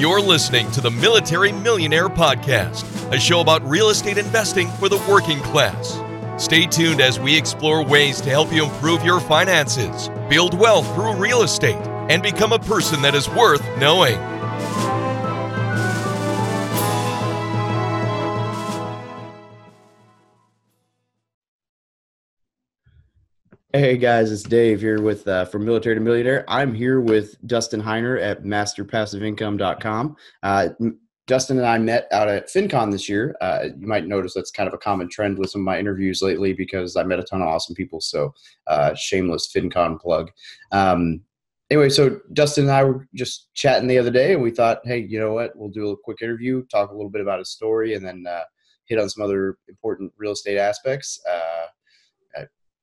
You're listening to the Military Millionaire Podcast, a show about real estate investing for the working class. Stay tuned as we explore ways to help you improve your finances, build wealth through real estate, and become a person that is worth knowing. Hey guys, it's Dave here with uh, from Military to Millionaire. I'm here with Dustin Heiner at MasterPassiveIncome.com. Uh, Dustin and I met out at FinCon this year. Uh, you might notice that's kind of a common trend with some of my interviews lately because I met a ton of awesome people. So, uh, shameless FinCon plug. Um, anyway, so Dustin and I were just chatting the other day, and we thought, hey, you know what? We'll do a quick interview, talk a little bit about his story, and then uh, hit on some other important real estate aspects.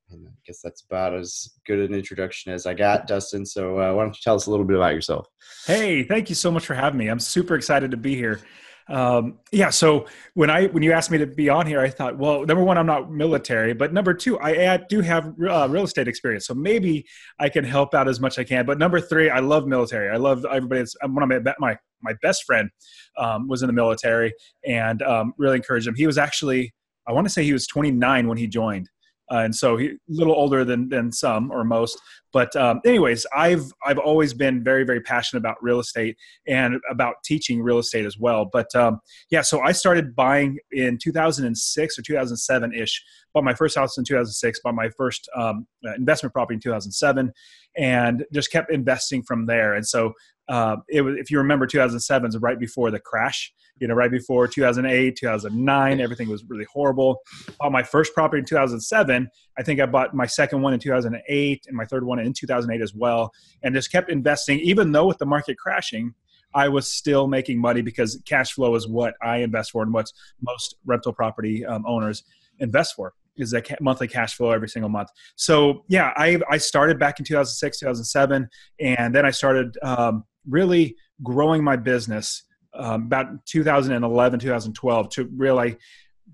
And I guess that's about as good an introduction as I got, Dustin. So uh, why don't you tell us a little bit about yourself? Hey, thank you so much for having me. I'm super excited to be here. Um, yeah, so when I when you asked me to be on here, I thought, well, number one, I'm not military, but number two, I, I do have uh, real estate experience, so maybe I can help out as much as I can. But number three, I love military. I love everybody. That's one of my my my best friend um, was in the military, and um, really encouraged him. He was actually, I want to say he was 29 when he joined uh, and so he a little older than than some or most. But um, anyways, I've I've always been very very passionate about real estate and about teaching real estate as well. But um, yeah, so I started buying in 2006 or 2007 ish. Bought my first house in 2006. Bought my first um, uh, investment property in 2007, and just kept investing from there. And so uh, it was, if you remember, 2007 is right before the crash. You know, right before 2008, 2009, everything was really horrible. Bought my first property in 2007. I think I bought my second one in 2008 and my third one in 2008 as well, and just kept investing. Even though with the market crashing, I was still making money because cash flow is what I invest for and what most rental property um, owners invest for is a monthly cash flow every single month. So yeah, I I started back in 2006, 2007, and then I started um, really growing my business um, about 2011, 2012 to really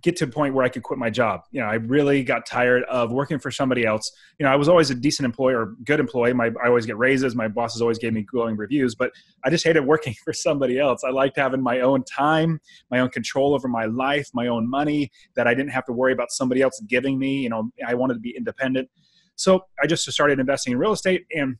get to a point where I could quit my job. You know, I really got tired of working for somebody else. You know, I was always a decent employee or good employee. My, I always get raises. My bosses always gave me glowing reviews, but I just hated working for somebody else. I liked having my own time, my own control over my life, my own money that I didn't have to worry about somebody else giving me. You know, I wanted to be independent. So I just started investing in real estate and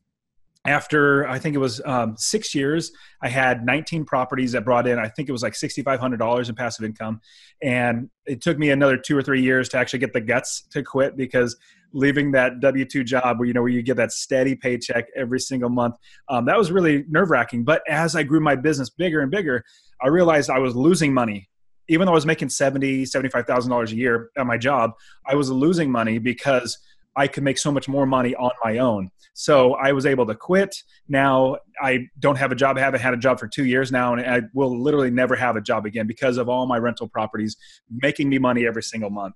after I think it was um, six years, I had 19 properties that brought in, I think it was like $6,500 in passive income. And it took me another two or three years to actually get the guts to quit because leaving that W 2 job where, you know, where you get that steady paycheck every single month, um, that was really nerve wracking. But as I grew my business bigger and bigger, I realized I was losing money. Even though I was making $70,000, $75,000 a year at my job, I was losing money because I could make so much more money on my own. So I was able to quit. Now I don't have a job. I haven't had a job for two years now, and I will literally never have a job again because of all my rental properties making me money every single month.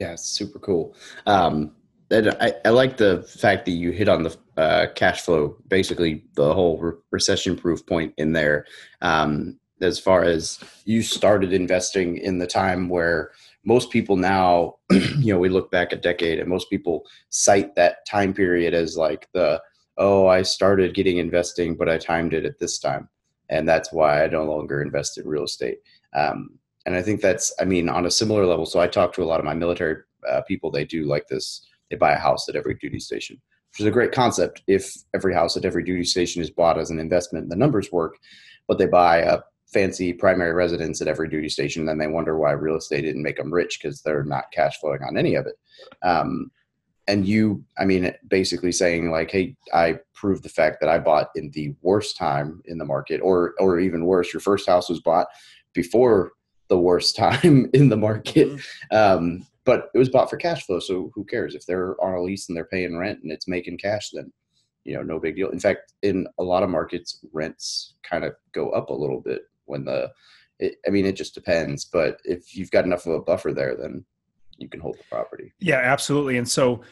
Yeah, super cool. Um, I, I, like the fact that you hit on the uh, cash flow, basically the whole re- recession proof point in there. Um, as far as you started investing in the time where most people now, you know, we look back a decade and most people cite that time period as like the, oh, I started getting investing, but I timed it at this time. And that's why I no longer invest in real estate. Um, and I think that's, I mean, on a similar level. So I talk to a lot of my military uh, people, they do like this, they buy a house at every duty station, which is a great concept if every house at every duty station is bought as an investment, the numbers work, but they buy a fancy primary residence at every duty station. And then they wonder why real estate didn't make them rich because they're not cash flowing on any of it. Um, and you, I mean, basically saying like, "Hey, I proved the fact that I bought in the worst time in the market, or or even worse, your first house was bought before the worst time in the market, mm-hmm. um, but it was bought for cash flow. So who cares if they're on a lease and they're paying rent and it's making cash? Then you know, no big deal. In fact, in a lot of markets, rents kind of go up a little bit when the it, I mean, it just depends. But if you've got enough of a buffer there, then you can hold the property. Yeah, absolutely. And so,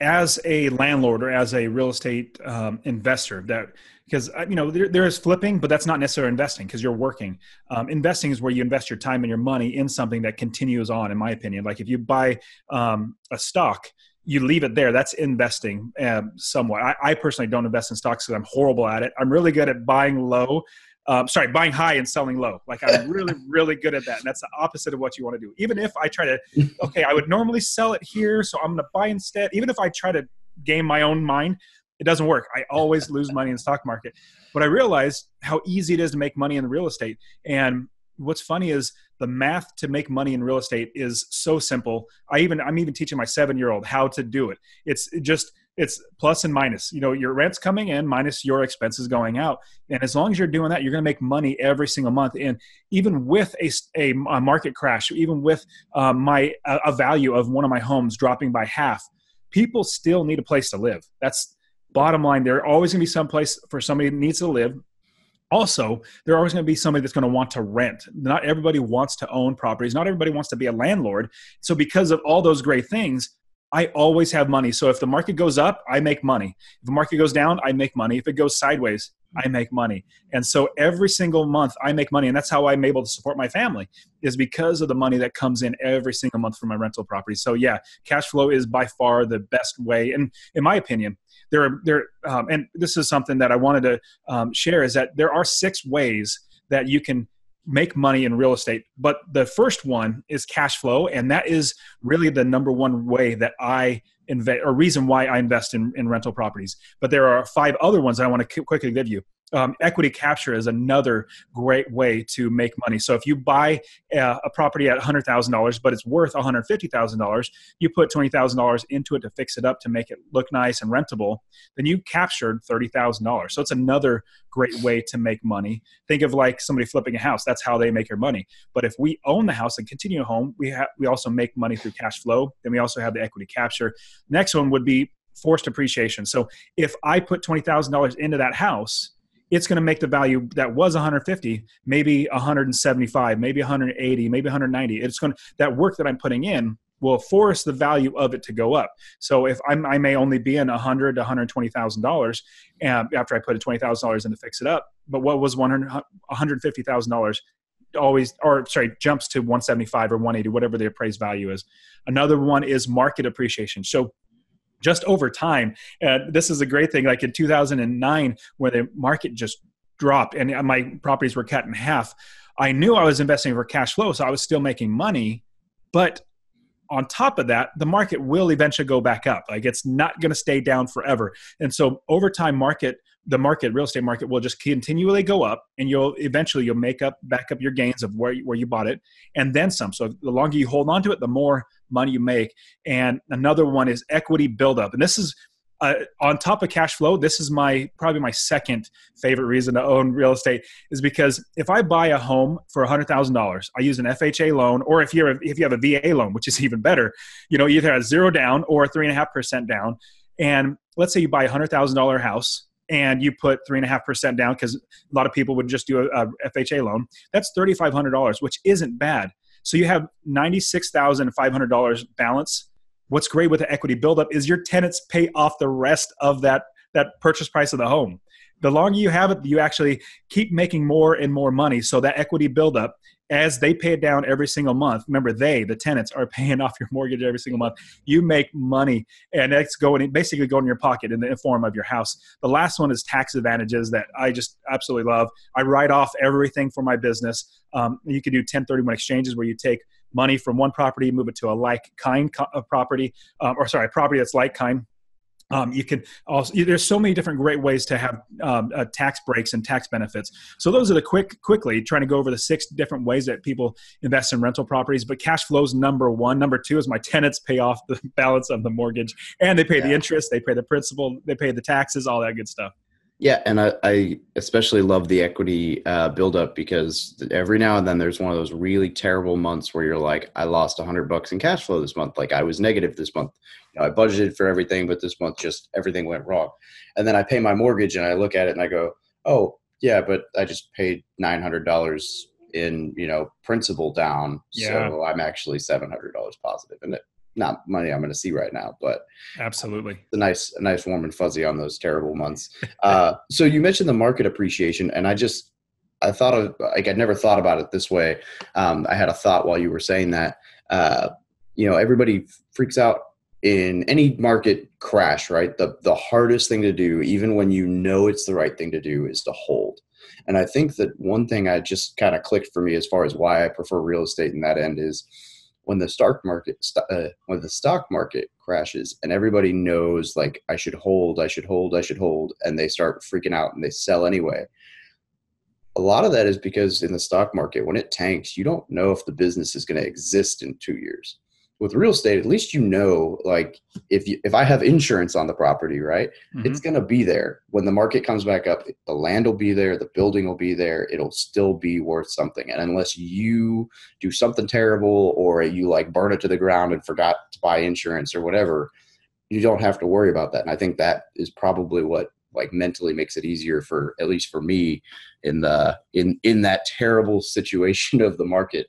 as a landlord or as a real estate um, investor, that because uh, you know there, there is flipping, but that's not necessarily investing because you're working. Um, investing is where you invest your time and your money in something that continues on. In my opinion, like if you buy um, a stock you leave it there. That's investing um, somewhat. I, I, personally don't invest in stocks because I'm horrible at it. I'm really good at buying low um, sorry, buying high and selling low. Like I'm really, really good at that. And that's the opposite of what you want to do. Even if I try to, okay, I would normally sell it here, so I'm going to buy instead. Even if I try to game my own mind, it doesn't work. I always lose money in the stock market. But I realized how easy it is to make money in real estate. And what's funny is the math to make money in real estate is so simple. I even I'm even teaching my seven year old how to do it. It's just it's plus and minus. You know, your rent's coming in minus your expenses going out, and as long as you're doing that, you're going to make money every single month. And even with a, a, a market crash, even with um, my a, a value of one of my homes dropping by half, people still need a place to live. That's bottom line. There always going to be some place for somebody that needs to live also there's always going to be somebody that's going to want to rent not everybody wants to own properties not everybody wants to be a landlord so because of all those great things I always have money. So if the market goes up, I make money. If the market goes down, I make money. If it goes sideways, I make money. And so every single month I make money. And that's how I'm able to support my family is because of the money that comes in every single month from my rental property. So yeah, cash flow is by far the best way. And in my opinion, there are there, um, and this is something that I wanted to um, share is that there are six ways that you can make money in real estate. But the first one is cash flow, and that is really the number one way that I invest or reason why I invest in, in rental properties. But there are five other ones I want to quickly give you um, equity capture is another great way to make money. So if you buy a, a property at $100,000, but it's worth $150,000, you put $20,000 into it to fix it up to make it look nice and rentable, then you captured $30,000. So it's another great way to make money. Think of like somebody flipping a house. That's how they make their money. But if we own the house and continue home, we have we also make money through cash flow. Then we also have the equity capture. Next one would be forced appreciation. So if I put $20,000 into that house, it's going to make the value that was 150 maybe 175 maybe 180 maybe 190 it's going to that work that i'm putting in will force the value of it to go up. So if I'm, i may only be in 100 to 120 thousand dollars um, after i put a 20 thousand dollars in to fix it up but what was 100 150 thousand dollars always or sorry jumps to 175 or 180 whatever the appraised value is. Another one is market appreciation. So just over time. And this is a great thing. Like in 2009, where the market just dropped and my properties were cut in half, I knew I was investing for cash flow, so I was still making money. But on top of that, the market will eventually go back up. Like it's not going to stay down forever. And so over time, market the market, real estate market, will just continually go up, and you'll eventually you'll make up back up your gains of where you, where you bought it, and then some. So the longer you hold on to it, the more money you make. And another one is equity buildup, and this is uh, on top of cash flow, this is my probably my second favorite reason to own real estate is because if I buy a home for hundred thousand dollars, I use an FHA loan, or if you're a, if you have a VA loan, which is even better, you know, either a zero down or three and a half percent down. And let's say you buy a hundred thousand dollar house and you put three and a half percent down because a lot of people would just do a, a FHA loan. That's thirty five hundred dollars, which isn't bad. So you have ninety six thousand five hundred dollars balance what's great with the equity buildup is your tenants pay off the rest of that that purchase price of the home the longer you have it you actually keep making more and more money so that equity buildup as they pay it down every single month remember they the tenants are paying off your mortgage every single month. You make money and it's going basically going in your pocket in the form of your house. The last one is tax advantages that i just absolutely love. I write off everything for my business. Um, you can do 1031 exchanges where you take money from one property, move it to a like kind co- of property, um, or sorry, property that's like kind. Um, you can also there's so many different great ways to have um, uh, tax breaks and tax benefits. So those are the quick quickly trying to go over the six different ways that people invest in rental properties. But cash flows number one. Number two is my tenants pay off the balance of the mortgage, and they pay yeah. the interest, they pay the principal, they pay the taxes, all that good stuff. Yeah, and I, I especially love the equity uh, buildup because every now and then there's one of those really terrible months where you're like, I lost a hundred bucks in cash flow this month. Like I was negative this month. You know, I budgeted for everything, but this month just everything went wrong. And then I pay my mortgage and I look at it and I go, oh yeah, but I just paid nine hundred dollars in you know principal down, yeah. so I'm actually seven hundred dollars positive, and it not money I'm going to see right now, but absolutely a nice, a nice warm and fuzzy on those terrible months. uh, so you mentioned the market appreciation, and I just, I thought of like I'd never thought about it this way. Um, I had a thought while you were saying that. Uh, you know, everybody freaks out in any market crash, right? The the hardest thing to do, even when you know it's the right thing to do, is to hold. And I think that one thing I just kind of clicked for me as far as why I prefer real estate in that end is when the stock market uh, when the stock market crashes and everybody knows like I should hold, I should hold, I should hold, and they start freaking out and they sell anyway. A lot of that is because in the stock market, when it tanks, you don't know if the business is going to exist in two years with real estate, at least you know, like if you, if I have insurance on the property, right, mm-hmm. it's going to be there when the market comes back up. The land will be there, the building will be there. It'll still be worth something, and unless you do something terrible or you like burn it to the ground and forgot to buy insurance or whatever, you don't have to worry about that. And I think that is probably what like mentally makes it easier for at least for me in the in in that terrible situation of the market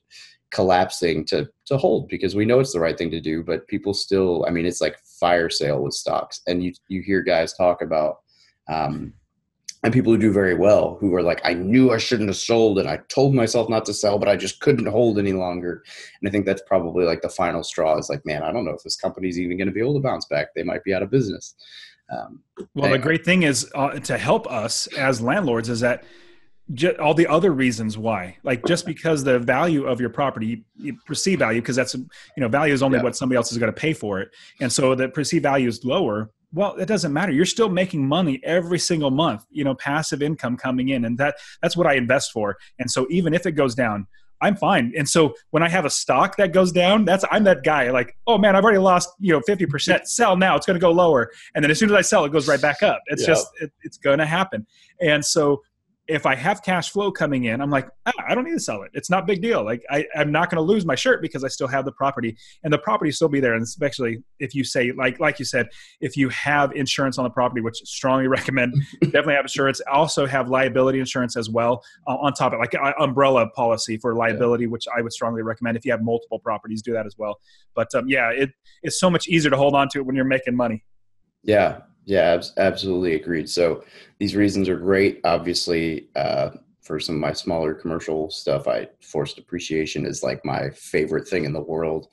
collapsing to to hold because we know it's the right thing to do but people still i mean it's like fire sale with stocks. And you you hear guys talk about um and people who do very well who are like i knew i shouldn't have sold and i told myself not to sell but i just couldn't hold any longer. And i think that's probably like the final straw is like man i don't know if this company's even going to be able to bounce back. They might be out of business. Um, well the great thing is uh, to help us as landlords is that all the other reasons why like just because the value of your property you perceive value because that's you know value is only yeah. what somebody else is going to pay for it and so the perceived value is lower well it doesn't matter you're still making money every single month you know passive income coming in and that that's what i invest for and so even if it goes down I'm fine. And so when I have a stock that goes down, that's I'm that guy like, oh man, I've already lost, you know, 50%. Sell now, it's going to go lower. And then as soon as I sell, it goes right back up. It's yeah. just it, it's going to happen. And so if I have cash flow coming in, I'm like, ah, I don't need to sell it. It's not a big deal. Like I, am not going to lose my shirt because I still have the property, and the property still be there. And especially if you say, like, like you said, if you have insurance on the property, which strongly recommend, definitely have insurance. Also have liability insurance as well uh, on top of like uh, umbrella policy for liability, yeah. which I would strongly recommend. If you have multiple properties, do that as well. But um, yeah, it, it's so much easier to hold on to it when you're making money. Yeah, yeah, absolutely agreed. So these reasons are great. Obviously, uh, for some of my smaller commercial stuff, I forced appreciation is like my favorite thing in the world.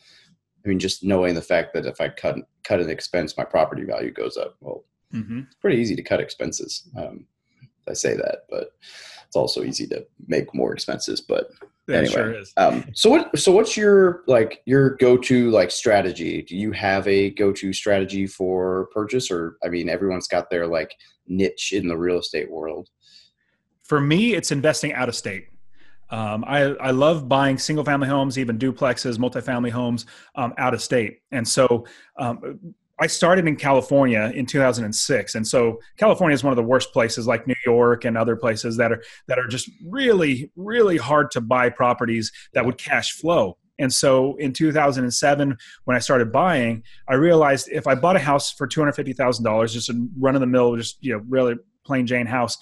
I mean, just knowing the fact that if I cut cut an expense, my property value goes up. Well, mm-hmm. it's pretty easy to cut expenses. Um, I say that, but it's also easy to make more expenses. But yeah, anyway, sure is. um, so what? So what's your like your go to like strategy? Do you have a go to strategy for purchase, or I mean, everyone's got their like niche in the real estate world. For me, it's investing out of state. Um, I, I love buying single family homes, even duplexes, multifamily homes um, out of state. And so um, I started in California in 2006, and so California is one of the worst places, like New York and other places that are that are just really, really hard to buy properties that would cash flow. And so in 2007, when I started buying, I realized if I bought a house for $250,000, just a run of the mill, just you know, really plain Jane house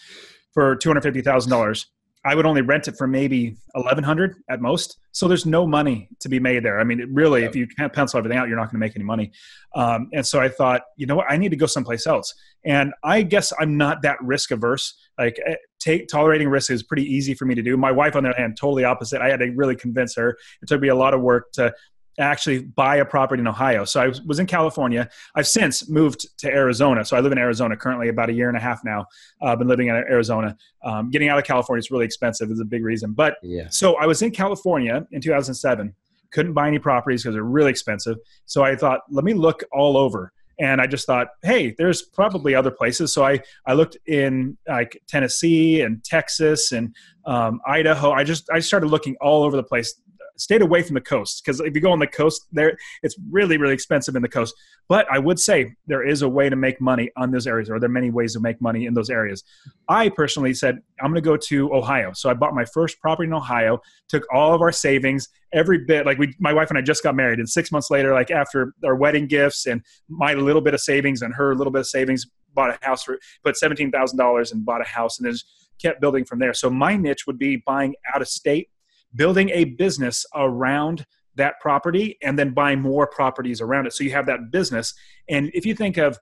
for $250,000, I would only rent it for maybe 1100 at most. So there's no money to be made there. I mean, really, if you can't pencil everything out, you're not going to make any money. Um, and so I thought, you know what, I need to go someplace else. And I guess I'm not that risk averse. Like eh, take, tolerating risk is pretty easy for me to do. My wife, on the other hand, totally opposite. I had to really convince her. It took me a lot of work to actually buy a property in Ohio. So I was in California. I've since moved to Arizona. So I live in Arizona currently about a year and a half now. Uh, I've been living in Arizona. Um, getting out of California is really expensive is a big reason. But yeah. so I was in California in 2007. Couldn't buy any properties because they're really expensive. So I thought, let me look all over. And I just thought, hey, there's probably other places. So I, I looked in like Tennessee and Texas and um, Idaho. I just I started looking all over the place stayed away from the coast because if you go on the coast there it's really really expensive in the coast. But i would say there is a way to make money on those areas. Or there are many ways to make money in those areas. I personally said i'm going to go to ohio. So i bought my first property in ohio took all of our savings every bit like we my wife and i just got married and six months later like after our wedding gifts and my little bit of savings and her little bit of savings bought a house for put $17000 and bought a house and then just kept building from there. So my niche would be buying out of state building a business around that property and then buying more properties around it. So you have that business. And if you think of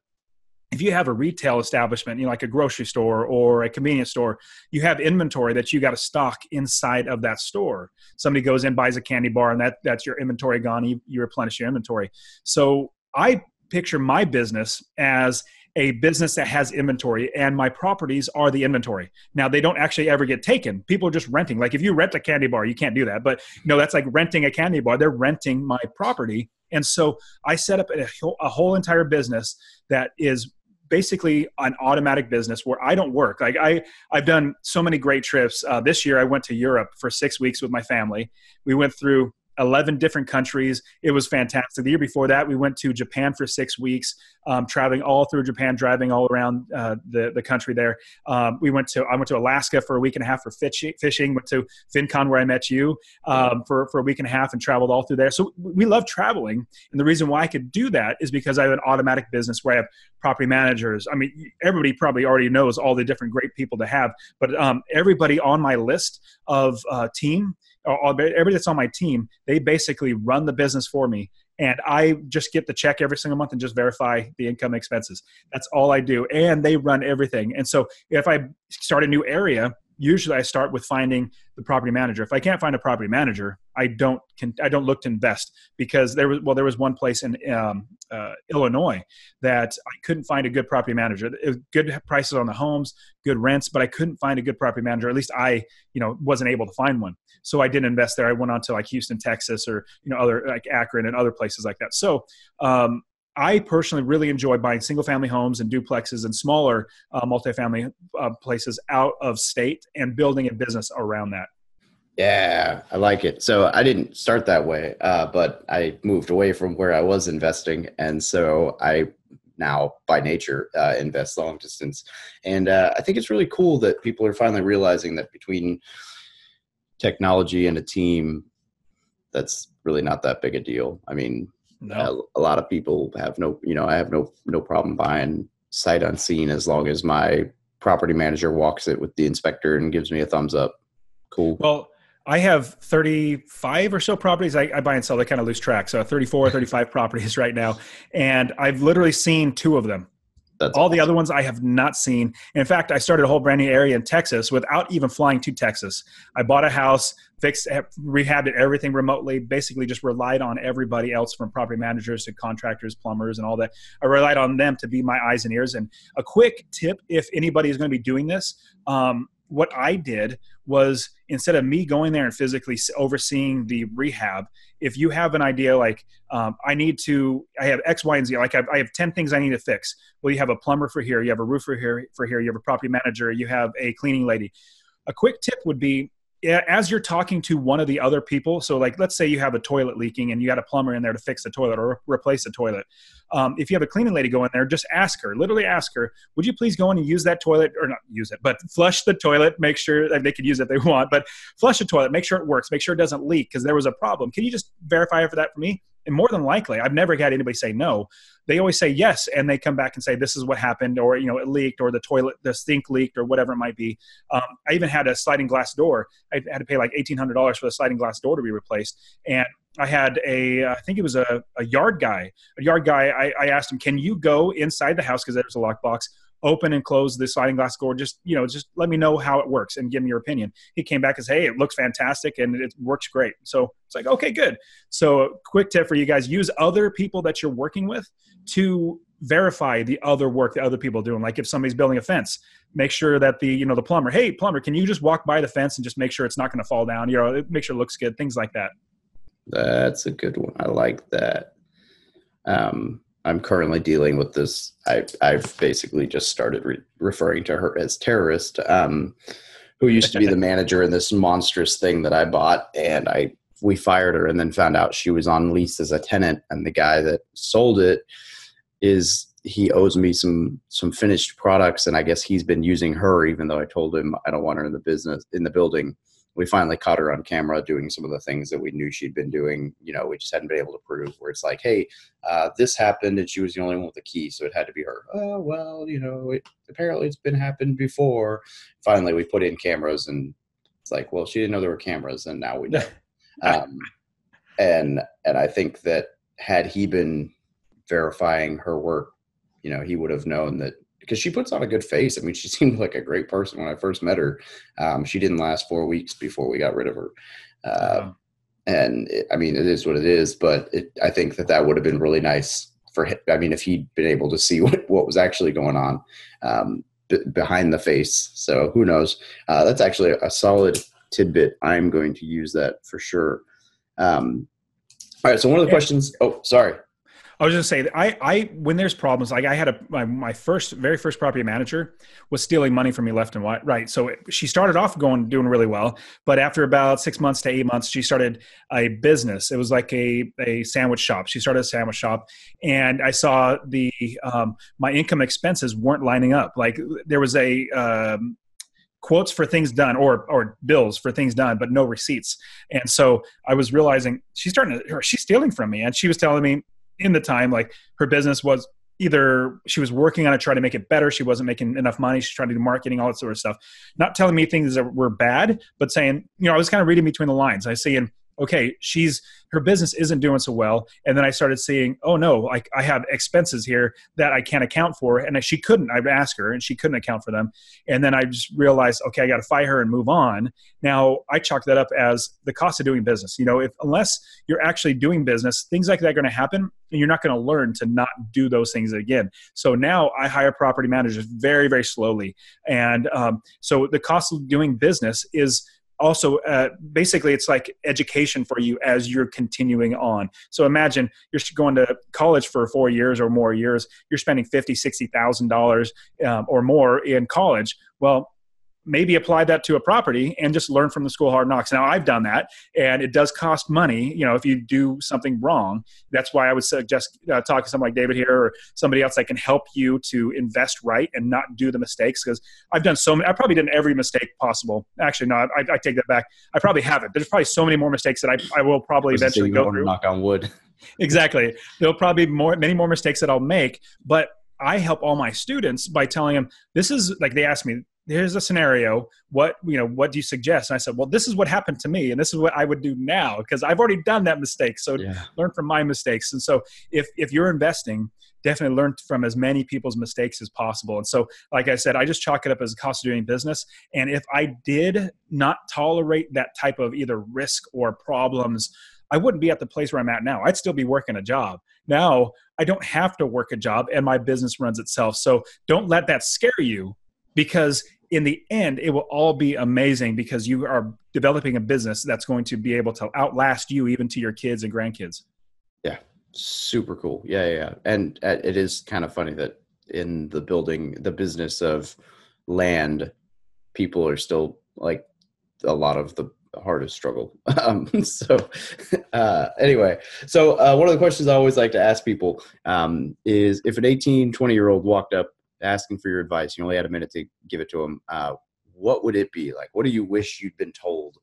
if you have a retail establishment, you know, like a grocery store or a convenience store, you have inventory that you got to stock inside of that store. Somebody goes in, buys a candy bar, and that that's your inventory gone. You, you replenish your inventory. So I picture my business as a business that has inventory and my properties are the inventory. Now they don't actually ever get taken. People are just renting. Like if you rent a candy bar, you can't do that. But you no, that's like renting a candy bar. They're renting my property. And so I set up a, a whole entire business that is basically an automatic business where I don't work. Like I, I've done so many great trips. Uh, this year, I went to Europe for six weeks with my family. We went through 11 different countries. It was fantastic. The year before that, we went to Japan for six weeks, um, traveling all through Japan, driving all around uh, the, the country there. Um, we went to, I went to Alaska for a week and a half for fishing, fishing went to FinCon where I met you um, for, for a week and a half and traveled all through there. So we love traveling. And the reason why I could do that is because I have an automatic business where I have property managers. I mean, everybody probably already knows all the different great people to have, but um, everybody on my list of uh, team Oh, oh, everybody that's on my team, they basically run the business for me. And I just get the check every single month and just verify the income expenses. That's all I do. And they run everything. And so if I start a new area, usually I start with finding the property manager. If I can't find a property manager, I don't can, I don't look to invest because there was well there was one place in um, uh, Illinois that I couldn't find a good property manager. good prices on the homes, good rents, but I couldn't find a good property manager. At least I you know wasn't able to find one. So I didn't invest there. I went on to like Houston, Texas, or you know other like Akron and other places like that. So um, I personally really enjoy buying single family homes and duplexes and smaller uh, multifamily uh, places out of state and building a business around that. Yeah, I like it. So I didn't start that way, uh, but I moved away from where I was investing. And so I now, by nature, uh, invest long distance. And uh, I think it's really cool that people are finally realizing that between technology and a team, that's really not that big a deal. I mean, no. a, a lot of people have no, you know, I have no no problem buying sight unseen as long as my property manager walks it with the inspector and gives me a thumbs up. Cool. Well, I have 35 or so properties. I, I buy and sell. They kind of lose track. So 34, 35 properties right now. And I've literally seen two of them. That's All awesome. the other ones I have not seen. In fact, I started a whole brand new area in Texas without even flying to Texas. I bought a house, fixed, rehabbed it, everything remotely. Basically, just relied on everybody else from property managers to contractors, plumbers, and all that. I relied on them to be my eyes and ears. And a quick tip, if anybody is going to be doing this, um, what I did was instead of me going there and physically overseeing the rehab, if you have an idea like um, I need to, I have X, Y, and Z, like I have, I have 10 things I need to fix. Well, you have a plumber for here, you have a roofer here for here, you have a property manager, you have a cleaning lady. A quick tip would be as you're talking to one of the other people so like let's say you have a toilet leaking and you got a plumber in there to fix the toilet or replace the toilet. Um, if you have a cleaning lady go in there just ask her literally ask her would you please go in and use that toilet? or not use it but flush the toilet make sure that they could use it if they want but flush the toilet make sure it works make sure it doesn't leak because there was a problem. Can you just verify for that for me and more than likely i've never had anybody say no they always say yes and they come back and say this is what happened or you know it leaked or the toilet the sink leaked or whatever it might be um, i even had a sliding glass door i had to pay like $1800 for the sliding glass door to be replaced and I had a, I think it was a, a yard guy. A yard guy. I, I asked him, "Can you go inside the house because there's a lockbox? Open and close the sliding glass door. Just you know, just let me know how it works and give me your opinion. He came back and said, "Hey, it looks fantastic and it works great." So it's like, okay, good. So quick tip for you guys: use other people that you're working with to verify the other work that other people are doing. Like if somebody's building a fence, make sure that the you know the plumber, hey plumber, can you just walk by the fence and just make sure it's not going to fall down? You know, make sure it looks good. Things like that. That's a good one. I like that. Um, I'm currently dealing with this. I, I've basically just started re- referring to her as terrorist, um, who used to be the manager in this monstrous thing that I bought, and I we fired her, and then found out she was on lease as a tenant, and the guy that sold it is he owes me some some finished products, and I guess he's been using her, even though I told him I don't want her in the business in the building we finally caught her on camera doing some of the things that we knew she'd been doing. You know, we just hadn't been able to prove. Where it's like, hey, uh, this happened, and she was the only one with the key, so it had to be her. Oh well, you know, it, apparently it's been happened before. Finally, we put in cameras, and it's like, well, she didn't know there were cameras, and now we know. um, and and I think that had he been verifying her work, you know, he would have known that because she puts on a good face. I mean, she seemed like a great person when I first met her. Um, she didn't last four weeks before we got rid of her. Uh, And it, I mean, it is what it is, but it, I think that that would have been really nice for I mean, if he'd been able to see what, what was actually going on um, b- behind the face. So who knows? Uh, that's actually a solid tidbit. I'm going to use that for sure. Um, all right. So one of the questions. Oh, sorry. I was just saying, I, I, when there's problems, like I had a, my, my first, very first property manager was stealing money from me left and right. So it, she started off going, doing really well. But after about six months to eight months, she started a business. It was like a, a sandwich shop. She started a sandwich shop and I saw the, um, my income expenses weren't lining up. Like there was a, um, quotes for things done or or bills for things done but no receipts and so i was realizing she's starting to she's stealing from me and she was telling me in the time like her business was either she was working on it trying to make it better she wasn't making enough money she's trying to do marketing all that sort of stuff. Not telling me things that were bad but saying you know i was kind of reading between the lines. I see in okay, she's her business isn't doing so well. And then I started seeing, oh no, like I have expenses here that I can't account for. And she couldn't, I'd ask her and she couldn't account for them. And then I just realized, okay, I got to fire her and move on. Now I chalk that up as the cost of doing business. You know, if unless you're actually doing business, things like that are going to happen and you're not going to learn to not do those things again. So now I hire property managers very, very slowly. And um, so the cost of doing business is also uh, basically it's like education for you as you're continuing on. So imagine you're going to college for four years or more years you're spending 50 60 thousand um, dollars or more in college. Well maybe apply that to a property and just learn from the school hard knocks. Now i've done that and it does cost money you know if you do something wrong. That's why i would suggest uh, talking to someone like david here or somebody else that can help you to invest right and not do the mistakes because i've done so many i probably done every mistake possible. Actually no I, I, take that back. I probably haven't. There's probably so many more mistakes that i, I will probably eventually go through. knock on wood. Exactly. There'll probably be more many more mistakes that i'll make but I help all my students by telling them this is like they ask me here's a scenario what you know what do you suggest and i said well this is what happened to me and this is what i would do now because i've already done that mistake so yeah. learn from my mistakes and so if if you're investing definitely learn from as many people's mistakes as possible and so like i said i just chalk it up as a cost of doing business and if i did not tolerate that type of either risk or problems I wouldn't be at the place where I'm at now. I'd still be working a job. Now I don't have to work a job and my business runs itself. So don't let that scare you because in the end it will all be amazing because you are developing a business that's going to be able to outlast you even to your kids and grandkids. Yeah. Super cool. Yeah yeah, yeah. and uh, it is kind of funny that in the building the business of land people are still like a lot of the hardest struggle. Um, so uh, anyway so uh, one of the questions i always like to ask people um, is if an 18 20 year old walked up asking for your advice. You only had a minute to give it to them. Uh, what would it be like? What do you wish you'd been told?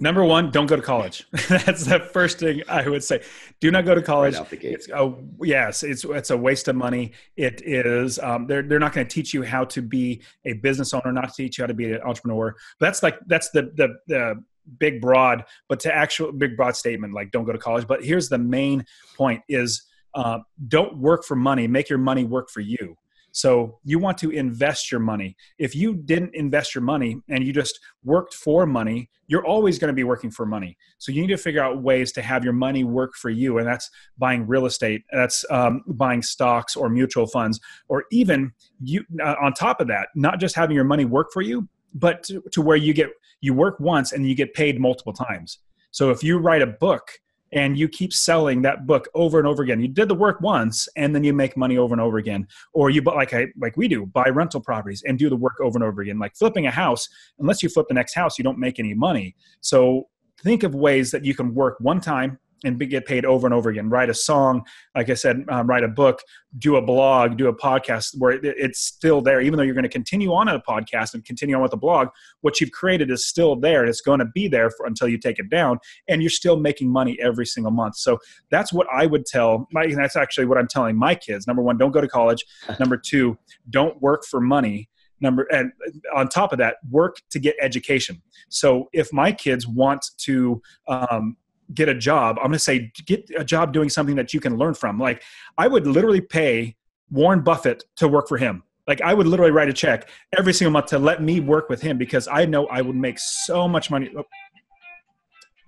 Number one, don't go to college. That's the first thing I would say. Do not go to college. Right it's, oh, yes, it's it's a waste of money. It is. Um, they're they're not going to teach you how to be a business owner, not teach you how to be an entrepreneur. But that's like that's the the the big broad, but to actual big broad statement like don't go to college. But here's the main point: is uh, don't work for money make your money work for you. So you want to invest your money. If you didn't invest your money and you just worked for money you're always going to be working for money. So you need to figure out ways to have your money work for you and that's buying real estate that's um, buying stocks or mutual funds or even you uh, on top of that not just having your money work for you but to, to where you get you work once and you get paid multiple times. So if you write a book and you keep selling that book over and over again. You did the work once and then you make money over and over again. Or you like I like we do, buy rental properties and do the work over and over again. Like flipping a house, unless you flip the next house, you don't make any money. So think of ways that you can work one time and be, get paid over and over again. Write a song, like I said, um, write a book, do a blog, do a podcast where it, it's still there. Even though you're going to continue on a podcast and continue on with the blog, what you've created is still there. It's going to be there for, until you take it down, and you're still making money every single month. So that's what I would tell my. That's actually what I'm telling my kids. Number one, don't go to college. Number two, don't work for money number and on top of that work to get education so if my kids want to um, get a job, I'm going to say get a job doing something that you can learn from. Like I would literally pay Warren Buffett to work for him. Like I would literally write a check every single month to let me work with him because I know I would make so much money. Oh,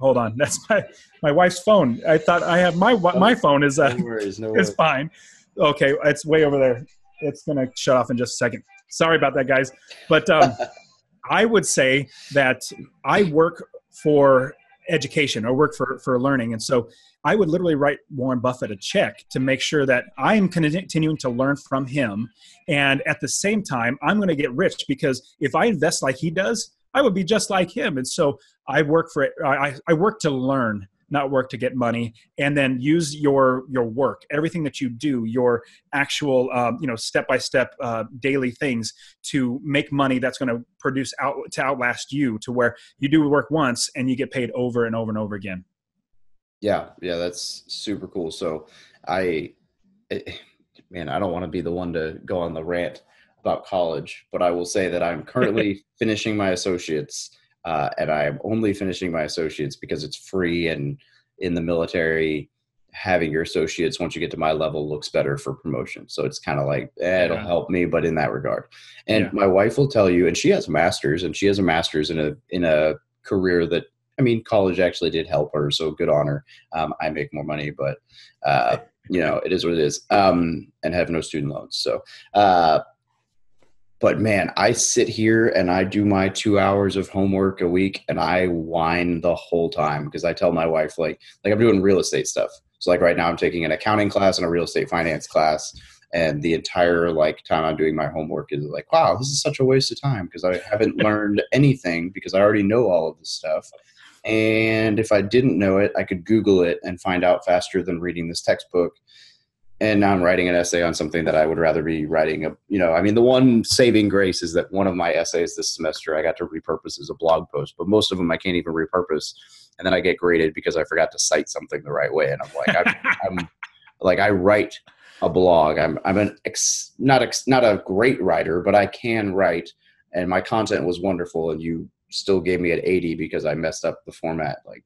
hold on. That's my my wife's phone. I thought I have my my phone is uh, no worries, no worries. fine. Okay, it's way over there. It's gonna shut off in just a second. Sorry about that, guys. But um, I would say that I work for education or work for for learning, and so I would literally write Warren Buffett a check to make sure that I'm continuing to learn from him, and at the same time, I'm going to get rich because if I invest like he does, I would be just like him. And so I work for it. I, I work to learn, not work to get money, and then use your your work, everything that you do, your actual um, you know step by step daily things to make money that's going to produce out to outlast you to where you do work once and you get paid over and over and over again. Yeah, yeah, that's super cool. So I, it, man, I don't want to be the one to go on the rant about college, but I will say that I'm currently finishing my associates, uh, and I am only finishing my associates because it's free and in the military. Having your associates once you get to my level looks better for promotion. So it's kind of like eh, it'll Yeah. help me, but in that regard. And Yeah. my wife will tell you, and she has a master's, and she has a master's in a in a career that I mean, college actually did help her, so good on her. Um, I make more money, but uh, you know, it is what it is, um, and have no student loans. So, uh, but man, I sit here and I do my two hours of homework a week, and I whine the whole time because I tell my wife like, like I'm doing real estate stuff. So, like right now, I'm taking an accounting class and a real estate finance class. And the entire like time I'm doing my homework is like, wow, this is such a waste of time because I haven't learned anything because I already know all of this stuff. And if I didn't know it, I could Google it and find out faster than reading this textbook. And now I'm writing an essay on something that I would rather be writing. A, you know, I mean, the one saving grace is that one of my essays this semester I got to repurpose as a blog post, but most of them I can't even repurpose. And then I get graded because I forgot to cite something the right way. And I'm like, I'm, I'm like, I write a blog. I'm, I'm an ex, not ex, not a great writer, but I can write. And my content was wonderful, and you still gave me an 80 because I messed up the format. Like,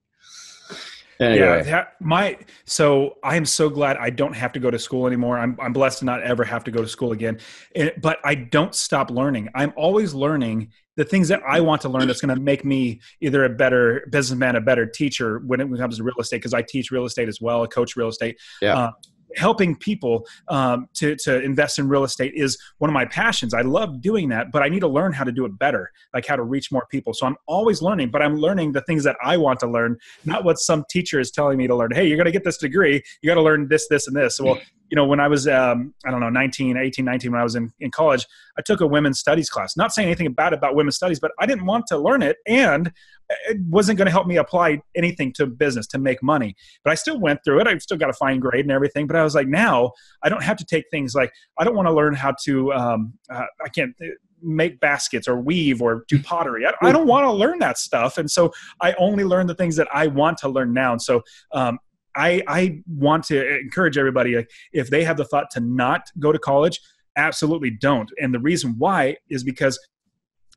anyway, Yeah, that, my so I am so glad I don't have to go to school anymore. I'm I'm blessed to not ever have to go to school again. And, but I don't stop learning. I'm always learning the things that I want to learn that's going to make me either a better businessman, a better teacher when it comes to real estate because I teach real estate as well, I coach real estate. Yeah. Uh, helping people um, to, to invest in real estate is one of my passions. I love doing that, but I need to learn how to do it better, like how to reach more people. So I'm always learning, but I'm learning the things that I want to learn, not what some teacher is telling me to learn. Hey, you're going to get this degree. You got to learn this, this, and this. Well, you know, when I was, um, I don't know, 19, 18, 19, when I was in, in college, I took a women's studies class. Not saying anything bad about women's studies, but I didn't want to learn it. And it wasn't going to help me apply anything to business to make money. But I still went through it. I still got a fine grade and everything. But I was like, now I don't have to take things like, I don't want to learn how to, um, uh, I can't make baskets or weave or do pottery. I, I don't want to learn that stuff. And so I only learn the things that I want to learn now. And so, um, I, I want to encourage everybody if they have the thought to not go to college, absolutely don't. And the reason why is because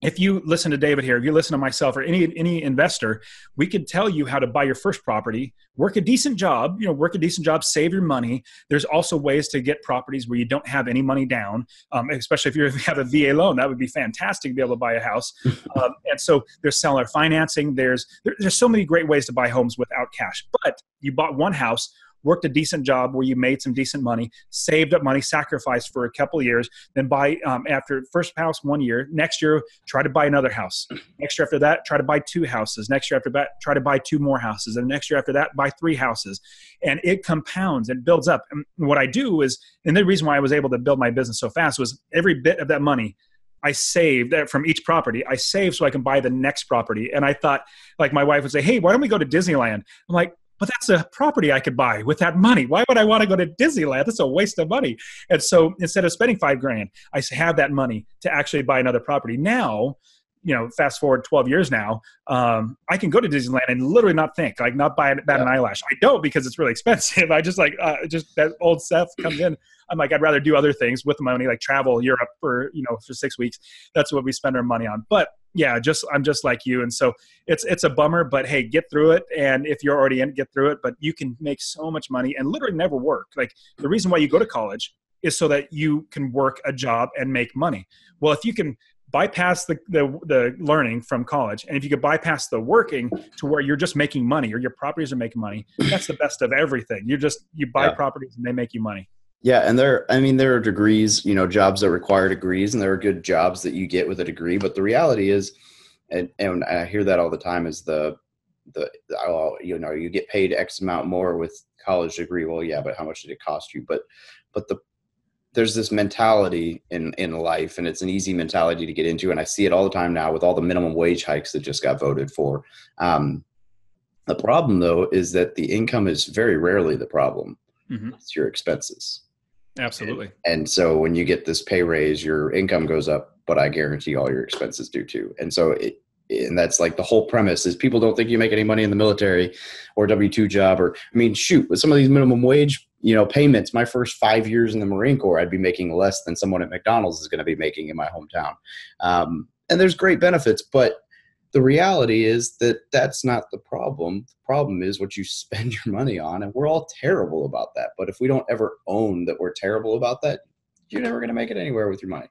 if you listen to David here, if you listen to myself or any any investor, we could tell you how to buy your first property, work a decent job, you know, work a decent job, save your money. There's also ways to get properties where you don't have any money down, um, especially if, you have a VA loan. That would be fantastic to be able to buy a house. um, and so there's seller financing. There's there, there's so many great ways to buy homes without cash. But you bought one house worked a decent job where you made some decent money, saved up money, sacrificed for a couple years, then buy um, after first house one year, next year try to buy another house. Next year after that, try to buy two houses. Next year after that, try to buy two more houses, and next year after that, buy three houses, and it compounds and builds up. And what I do is, and the reason why I was able to build my business so fast was every bit of that money I saved that from each property. I saved so I can buy the next property. And I thought, like my wife would say, "Hey, why don't we go to Disneyland?" I'm like, but that's a property I could buy with that money. Why would I want to go to Disneyland? That's a waste of money. And so instead of spending five grand, I have that money to actually buy another property. Now, you know, fast forward 12 years now, um, I can go to Disneyland and literally not think, like not buy bat an eyelash. I don't because it's really expensive. I just like, uh, just that old Seth comes in. I'm like, I'd rather do other things with my money, like travel Europe for, you know, for six weeks. That's what we spend our money on. But yeah, just I'm just like you, and so it's it's a bummer, but hey, get through it. And if you're already in, get through it. But you can make so much money and literally never work. Like the reason why you go to college is so that you can work a job and make money. Well, if you can bypass the, the the learning from college and if you could bypass the working to where you're just making money or your properties are making money that's the best of everything you just you buy Yeah. properties and they make you money Yeah, and there I mean there are degrees, you know, jobs that require degrees and there are good jobs that you get with a degree, but the reality is and and I hear that all the time is the the oh, you know, you get paid X amount more with college degree. Well, yeah, but how much did it cost you? But but the there's this mentality in in life and it's an easy mentality to get into and I see it all the time now with all the minimum wage hikes that just got voted for. Um the problem though is that the income is very rarely the problem. Mhm. It's your expenses. absolutely And so when you get this pay raise, your income goes up, but I guarantee all your expenses do too. And so it, and that's like the whole premise is people don't think you make any money in the military or W two job or I mean shoot with some of these minimum wage you know payments my first five years in the Marine Corps I'd be making less than someone at McDonald's is going to be making in my hometown. Um, and there's great benefits but the reality is that that's not the problem. The problem is what you spend your money on and we're all terrible about that. But if we don't ever own that we're terrible about that you're never going to make it anywhere with your money.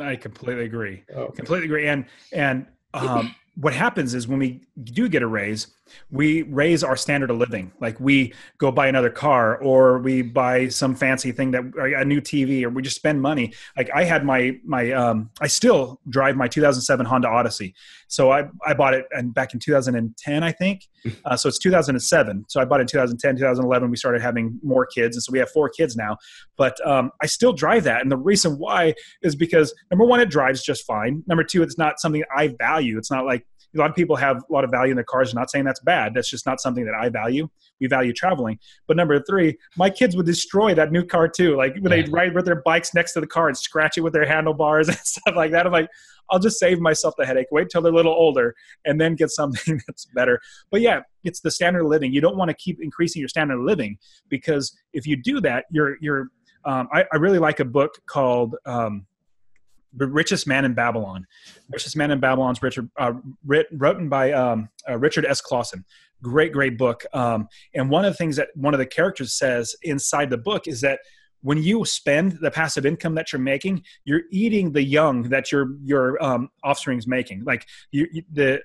I completely agree. Oh. completely agree. And and um, what happens is when we do get a raise we raise our standard of living. Like we go buy another car or we buy some fancy thing that a new tv or we just spend money. Like i had my my um i still drive my 2007 honda odyssey. So i i bought it and back in 2010 i think. Uh, so it's 2007 so i bought it in 2010 2011 we started having more kids and so we have four kids now. But um, i still drive that. And the reason why is because number one it drives just fine. Number two it's not something i value. It's not like a lot of people have a lot of value in their cars. I'm not saying that's bad. That's just not something that I value. We value traveling. But number three, my kids would destroy that new car too. Like when Yeah. they ride with their bikes next to the car and scratch it with their handlebars and stuff like that. I'm like, I'll just save myself the headache. Wait till they're a little older and then get something that's better. But yeah, it's the standard of living. You don't want to keep increasing your standard of living because if you do that, you're you're. Um, I, I really like a book called um, the richest man in babylon. Richest man in babylon's richard uh, writ, written by um, uh, richard s. Clausen. Great great book. Um, and one of the things that one of the characters says inside the book is that when you spend the passive income that you're making you're eating the young that your your um, offspring's making. Like you, you the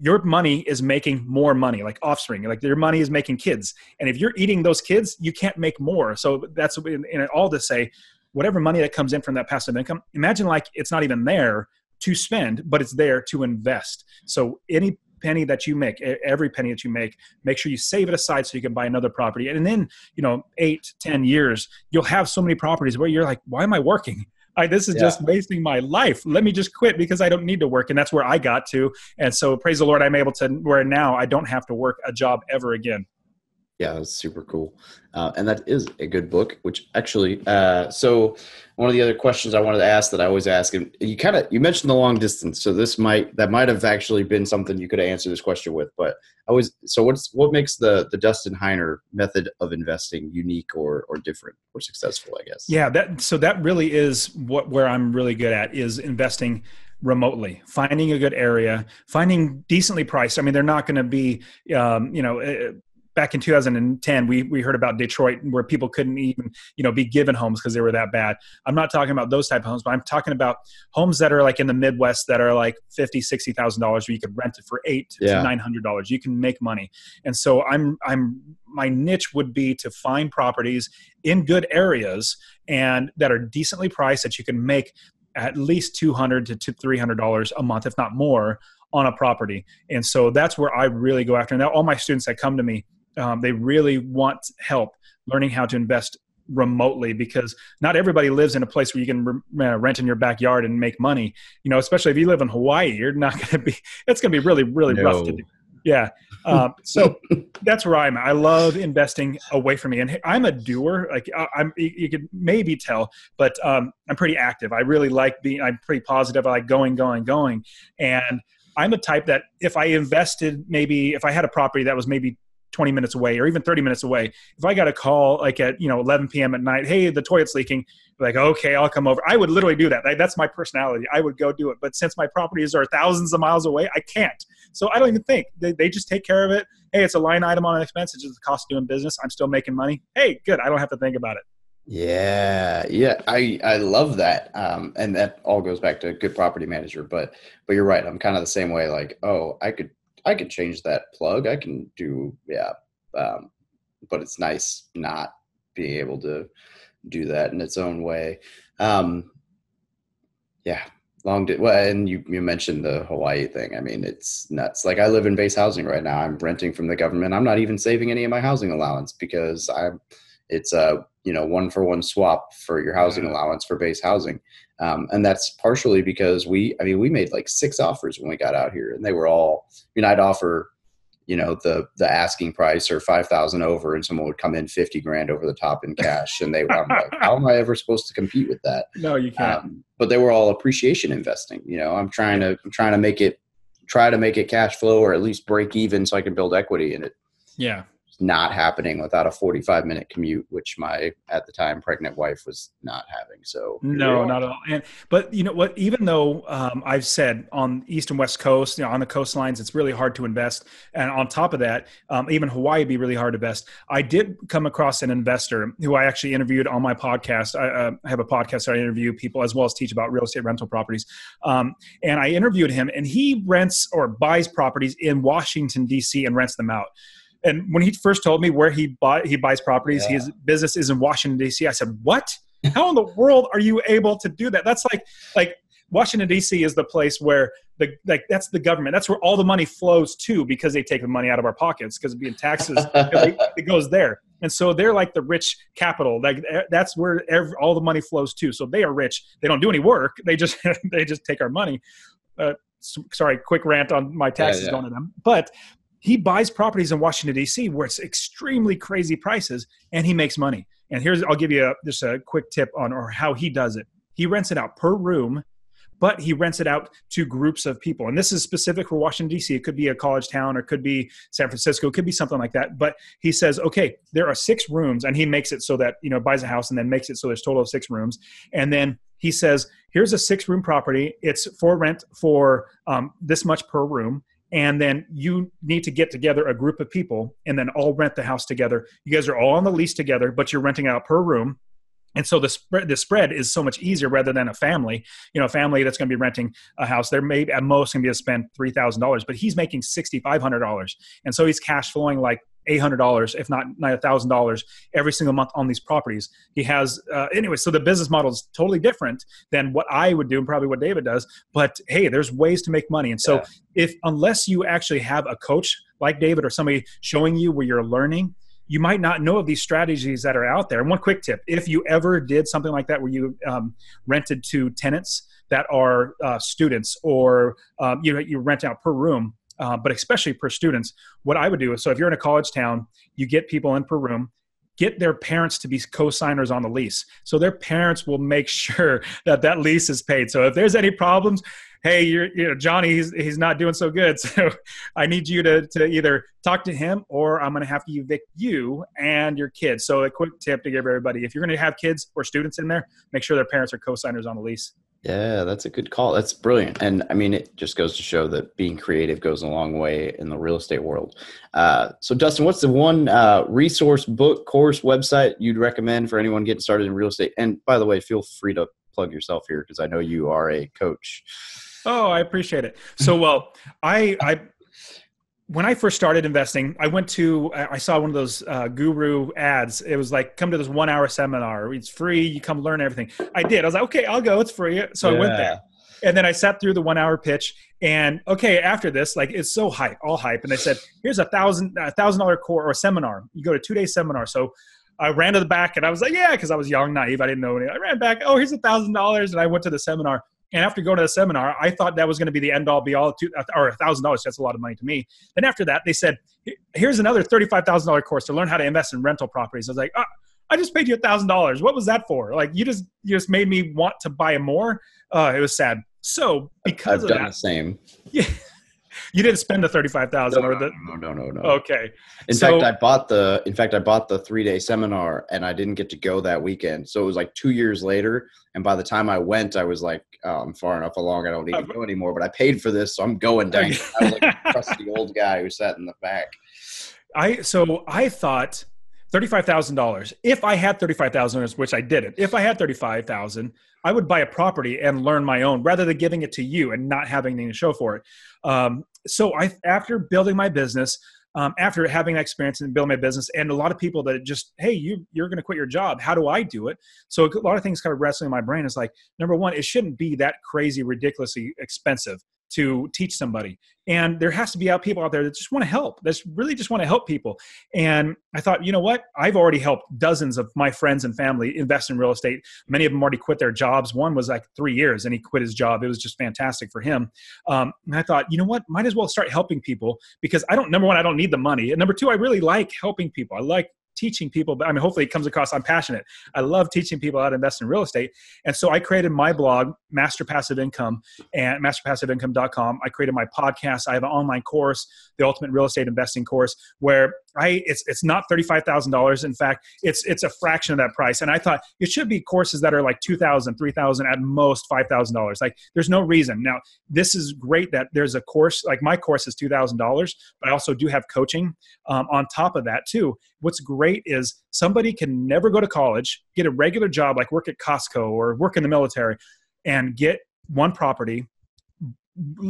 your money is making more money like offspring like your money is making kids. And if you're eating those kids you can't make more. So that's in, in all to say whatever money that comes in from that passive income, imagine like it's not even there to spend, but it's there to invest. So any penny that you make, every penny that you make, make sure you save it aside so you can buy another property. And then, you know, eight, ten years, you'll have so many properties where you're like, why am I working? I, this is Yeah. just wasting my life. Let me just quit because I don't need to work. And that's where I got to. And so praise the Lord, I'm able to where now I don't have to work a job ever again. Yeah, that's super cool. Uh, and that is a good book, which actually, uh, so one of the other questions I wanted to ask that I always ask, and you kind of, you mentioned the long distance. So this might, that might have actually been something you could have answered this question with, but I was, so what's, what makes the, the Dustin Heiner method of investing unique or, or different or successful, I guess? Yeah, that so that really is what where I'm really good at is investing remotely, finding a good area, finding decently priced. I mean, they're not going to be, um, you know. Back in 2010, we, we heard about Detroit where people couldn't even, you know, be given homes because they were that bad. I'm not talking about those type of homes, but I'm talking about homes that are like in the Midwest that are like fifty, sixty thousand dollars, where you could rent it for eight Yeah. to nine hundred dollars. You can make money, and so I'm I'm my niche would be to find properties in good areas and that are decently priced that you can make at least 200 to 300 dollars a month if not more on a property and so that's where i really go after and now all my students that come to me um, they really want help learning how to invest remotely because not everybody lives in a place where you can re- uh, rent in your backyard and make money. You know especially if you live in hawaii you're not going to be it's going to be really really rough to do. Yeah. Um, so that's where i'm at. i love investing away from me. And i'm a doer. Like I- i'm you you could maybe tell but um, i'm pretty active. I really like being i'm pretty positive. I like going going going. And i'm the type that if i invested maybe if i had a property that was maybe 20 minutes away or even 30 minutes away. If i got a call like at you know 11 p.m at night hey the toilet's leaking like okay i'll come over. I would literally do that. Like, that's my personality. I would go do it. But since my properties are thousands of miles away i can't. So i don't even think. They, they just take care of it. Hey it's a line item on an expense. It's just the cost of doing business. I'm still making money. Hey good. I don't have to think about it. Yeah, yeah, I I love that, um, and that all goes back to a good property manager. But but you're right. I'm kind of the same way. Like, oh, I could I could change that plug. I can do yeah, um, but it's nice not being able to do that in its own way. Um, yeah, long did well, and you you mentioned the Hawaii thing. I mean, it's nuts. Like I live in base housing right now. I'm renting from the government. I'm not even saving any of my housing allowance because I'm it's a you know one for one swap for your housing allowance for base housing um, and that's partially because we i mean we made like six offers when we got out here and they were all i mean i'd offer you know the the asking price or 5000 over and someone would come in 50 grand over the top in cash and they i'm like how am i ever supposed to compete with that? No you can't. Um, but they were all appreciation investing you know? I'm trying to i'm trying to make it try to make it cash flow or at least break even so i can build equity in it. Yeah not happening without a 45 minute commute which my at the time pregnant wife was not having so. No not at all. And but you know what? Even though um, i've said on east and west coast you know on the coastlines it's really hard to invest. And on top of that um, even hawaii be really hard to invest. I did come across an investor who i actually interviewed on my podcast. I, uh, I have a podcast where i interview people as well as teach about real estate rental properties. Um, and i interviewed him and he rents or buys properties in washington d.c and rents them out and when he first told me where he bought he buys properties, yeah. his business is in Washington D.C. I said, "What? How in the world are you able to do that?" That's like like Washington D.C. is the place where the like that's the government. That's where all the money flows to because they take the money out of our pockets because being taxes it goes there. And so they're like the rich capital. Like eh, that's where every, all the money flows to. So they are rich. They don't do any work. They just they just take our money. Uh, sorry, quick rant on my taxes yeah, yeah. going to them. But he buys properties in Washington D.C. where it's extremely crazy prices, and he makes money. And here's I'll give you a, just a quick tip on or how he does it. He rents it out per room, but he rents it out to groups of people. And this is specific for Washington D.C. It could be a college town, or it could be San Francisco, it could be something like that. But he says, okay, there are six rooms, and he makes it so that you know buys a house and then makes it so there's total of six rooms, and then he says, here's a six room property. It's for rent for um, this much per room and then you need to get together a group of people and then all rent the house together. You guys are all on the lease together but you're renting out per room. And so the spread the spread is so much easier rather than a family. You know a family that's going to be renting a house they're maybe at most going to be to spend $3000 but he's making $6500 and so he's cash flowing like $800 if not $1000 every single month on these properties. He has uh, anyway so the business model is totally different than what i would do and probably what david does but hey there's ways to make money. And so yeah. if unless you actually have a coach like david or somebody showing you where you're learning you might not know of these strategies that are out there. And one quick tip if you ever did something like that where you um, rented to tenants that are uh, students or um, you know you rent out per room uh, but especially per students, what I would do is so if you're in a college town, you get people in per room, get their parents to be co-signers on the lease. So their parents will make sure that that lease is paid. So if there's any problems, hey, you're, you know, Johnny, he's, he's not doing so good. So I need you to, to either talk to him or I'm going to have to evict you and your kids. So a quick tip to give everybody, if you're going to have kids or students in there, make sure their parents are co-signers on the lease. Yeah, that's a good call. That's brilliant. And I mean, it just goes to show that being creative goes a long way in the real estate world. Uh, so, Dustin, what's the one uh, resource, book, course, website you'd recommend for anyone getting started in real estate? And by the way, feel free to plug yourself here because I know you are a coach. Oh, I appreciate it. So, well, I, I when I first started investing, I went to I saw one of those uh, guru ads. It was like, "Come to this one-hour seminar. It's free. You come learn everything." I did. I was like, "Okay, I'll go. It's free." So yeah. I went there, and then I sat through the one-hour pitch. And okay, after this, like it's so hype, all hype. And they said, "Here's a thousand a thousand dollar core or seminar. You go to two day seminar." So I ran to the back, and I was like, "Yeah," because I was young, naive. I didn't know any. I ran back. Oh, here's a thousand dollars, and I went to the seminar. And after going to the seminar, I thought that was going to be the end all be all, to, or a thousand dollars. That's a lot of money to me. Then after that, they said, "Here's another thirty-five thousand dollar course to learn how to invest in rental properties." I was like, oh, "I just paid you a thousand dollars. What was that for? Like, you just you just made me want to buy more." Uh, it was sad. So because I've of done that, the same. Yeah, you didn't spend the thirty-five thousand no, or the no, no, no, no. Okay. In so, fact, I bought the. In fact, I bought the three-day seminar, and I didn't get to go that weekend. So it was like two years later, and by the time I went, I was like, oh, "I'm far enough along. I don't need to go anymore." But I paid for this, so I'm going down. I was like a crusty old guy who sat in the back. I so I thought $35,000. If I had 35,000, which I didn't, if I had 35,000, I would buy a property and learn my own rather than giving it to you and not having anything to show for it. Um, so I, after building my business, um, after having that experience and building my business, and a lot of people that just, hey, you you're going to quit your job. How do I do it? So a lot of things kind of wrestling in my brain is like, number one, it shouldn't be that crazy, ridiculously expensive to teach somebody. And there has to be out people out there that just want to help. That really just want to help people. And I thought, you know what? I've already helped dozens of my friends and family invest in real estate. Many of them already quit their jobs. One was like three years, and he quit his job. It was just fantastic for him. Um, and I thought, you know what? Might as well start helping people because I don't. Number one, I don't need the money, and number two, I really like helping people. I like teaching people, but I mean, hopefully it comes across I'm passionate. I love teaching people how to invest in real estate. And so I created my blog, Master Passive Income, and masterpassiveincome.com. I created my podcast. I have an online course, the Ultimate Real Estate Investing course, where I it's it's not thirty five thousand dollars. In fact, it's it's a fraction of that price. And I thought it should be courses that are like two thousand, three thousand, at most five thousand dollars. Like there's no reason. Now this is great that there's a course like my course is two thousand dollars, but I also do have coaching um, on top of that too. What's great is somebody can never go to college, get a regular job like work at Costco or work in the military, and get one property